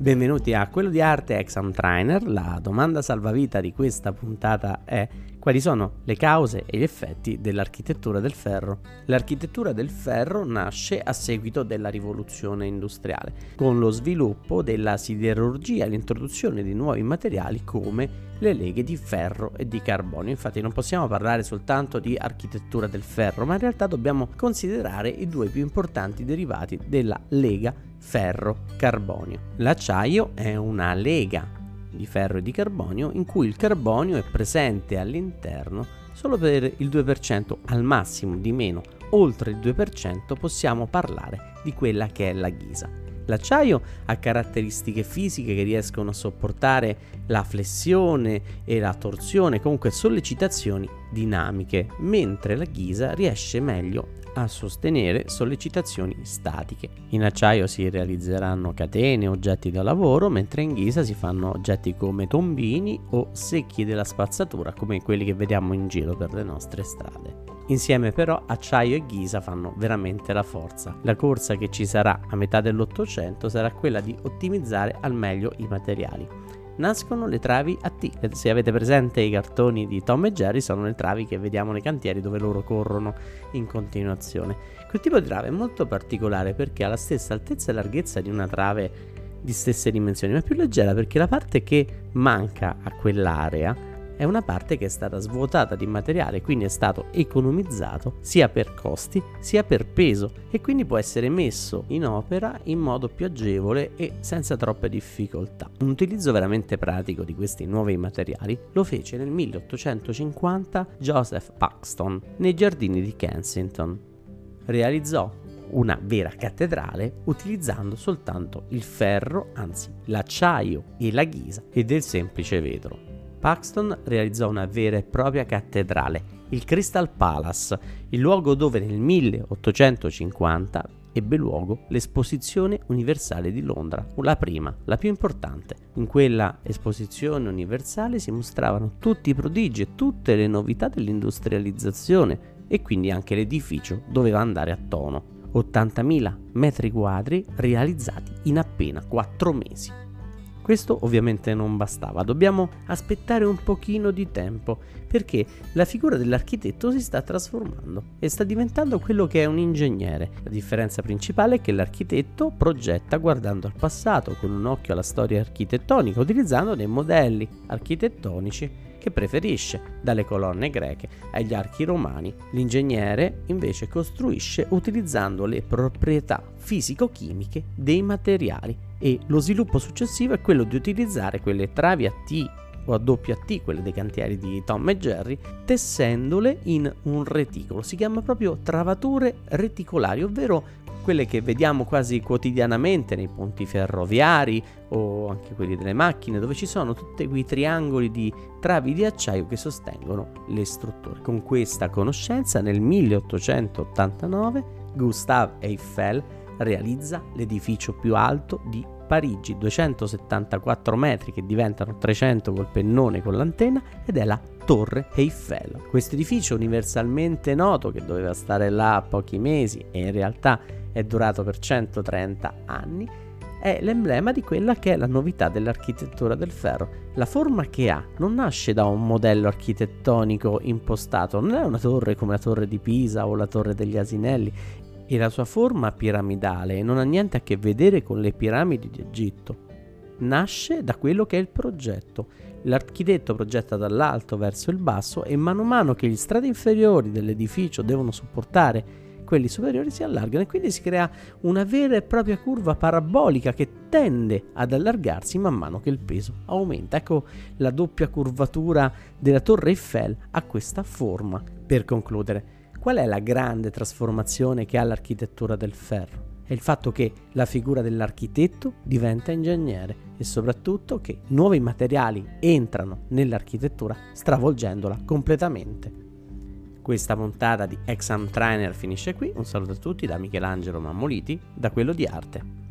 Benvenuti a Quello di Arte Exam Trainer. La domanda salvavita di questa puntata è quali sono le cause e gli effetti dell'architettura del ferro. L'architettura del ferro nasce a seguito della rivoluzione industriale, con lo sviluppo della siderurgia e l'introduzione di nuovi materiali come le leghe di ferro e di carbonio. Infatti non possiamo parlare soltanto di architettura del ferro, ma in realtà dobbiamo considerare i due più importanti derivati della lega ferro-carbonio. L'acciaio è una lega di ferro e di carbonio in cui il carbonio è presente all'interno solo per il 2%, al massimo di meno, oltre il 2% possiamo parlare di quella che è la ghisa. L'acciaio ha caratteristiche fisiche che riescono a sopportare la flessione e la torsione, comunque sollecitazioni dinamiche, mentre la ghisa riesce meglio a sostenere sollecitazioni statiche. In acciaio si realizzeranno catene, oggetti da lavoro, mentre in ghisa si fanno oggetti come tombini o secchi della spazzatura, come quelli che vediamo in giro per le nostre strade. Insieme però acciaio e ghisa fanno veramente la forza. La corsa che ci sarà a metà dell'Ottocento sarà quella di ottimizzare al meglio i materiali nascono le travi a T. Se avete presente i cartoni di Tom e Jerry, sono le travi che vediamo nei cantieri dove loro corrono in continuazione. Quel tipo di trave è molto particolare perché ha la stessa altezza e larghezza di una trave di stesse dimensioni, ma è più leggera perché la parte che manca a quell'area è una parte che è stata svuotata di materiale, quindi è stato economizzato sia per costi sia per peso e quindi può essere messo in opera in modo più agevole e senza troppe difficoltà. Un utilizzo veramente pratico di questi nuovi materiali lo fece nel 1850 Joseph Paxton nei giardini di Kensington. Realizzò una vera cattedrale utilizzando soltanto il ferro, anzi l'acciaio e la ghisa e del semplice vetro. Paxton realizzò una vera e propria cattedrale, il Crystal Palace, il luogo dove nel 1850 ebbe luogo l'esposizione universale di Londra, la prima, la più importante. In quella esposizione universale si mostravano tutti i prodigi e tutte le novità dell'industrializzazione e quindi anche l'edificio doveva andare a tono. 80.000 metri quadri realizzati in appena 4 mesi. Questo ovviamente non bastava, dobbiamo aspettare un pochino di tempo perché la figura dell'architetto si sta trasformando e sta diventando quello che è un ingegnere. La differenza principale è che l'architetto progetta guardando al passato con un occhio alla storia architettonica, utilizzando dei modelli architettonici che preferisce, dalle colonne greche agli archi romani. L'ingegnere invece costruisce utilizzando le proprietà fisico-chimiche dei materiali e lo sviluppo successivo è quello di utilizzare quelle travi a T o a doppia T, quelle dei cantieri di Tom e Jerry, tessendole in un reticolo. Si chiama proprio travature reticolari, ovvero quelle che vediamo quasi quotidianamente nei ponti ferroviari o anche quelli delle macchine, dove ci sono tutti quei triangoli di travi di acciaio che sostengono le strutture. Con questa conoscenza, nel 1889, Gustave Eiffel realizza l'edificio più alto di Parigi, 274 metri che diventano 300 col pennone con l'antenna ed è la Torre Eiffel. Questo edificio universalmente noto che doveva stare là pochi mesi e in realtà è durato per 130 anni è l'emblema di quella che è la novità dell'architettura del ferro. La forma che ha non nasce da un modello architettonico impostato, non è una torre come la torre di Pisa o la torre degli Asinelli, e la sua forma piramidale non ha niente a che vedere con le piramidi di Egitto. Nasce da quello che è il progetto. L'architetto progetta dall'alto verso il basso e mano a mano che gli strati inferiori dell'edificio devono supportare quelli superiori si allargano e quindi si crea una vera e propria curva parabolica che tende ad allargarsi man mano che il peso aumenta. Ecco la doppia curvatura della torre Eiffel ha questa forma. Per concludere, Qual è la grande trasformazione che ha l'architettura del ferro? È il fatto che la figura dell'architetto diventa ingegnere e soprattutto che nuovi materiali entrano nell'architettura stravolgendola completamente. Questa puntata di Exam Trainer finisce qui, un saluto a tutti da Michelangelo Mammoliti, da quello di arte.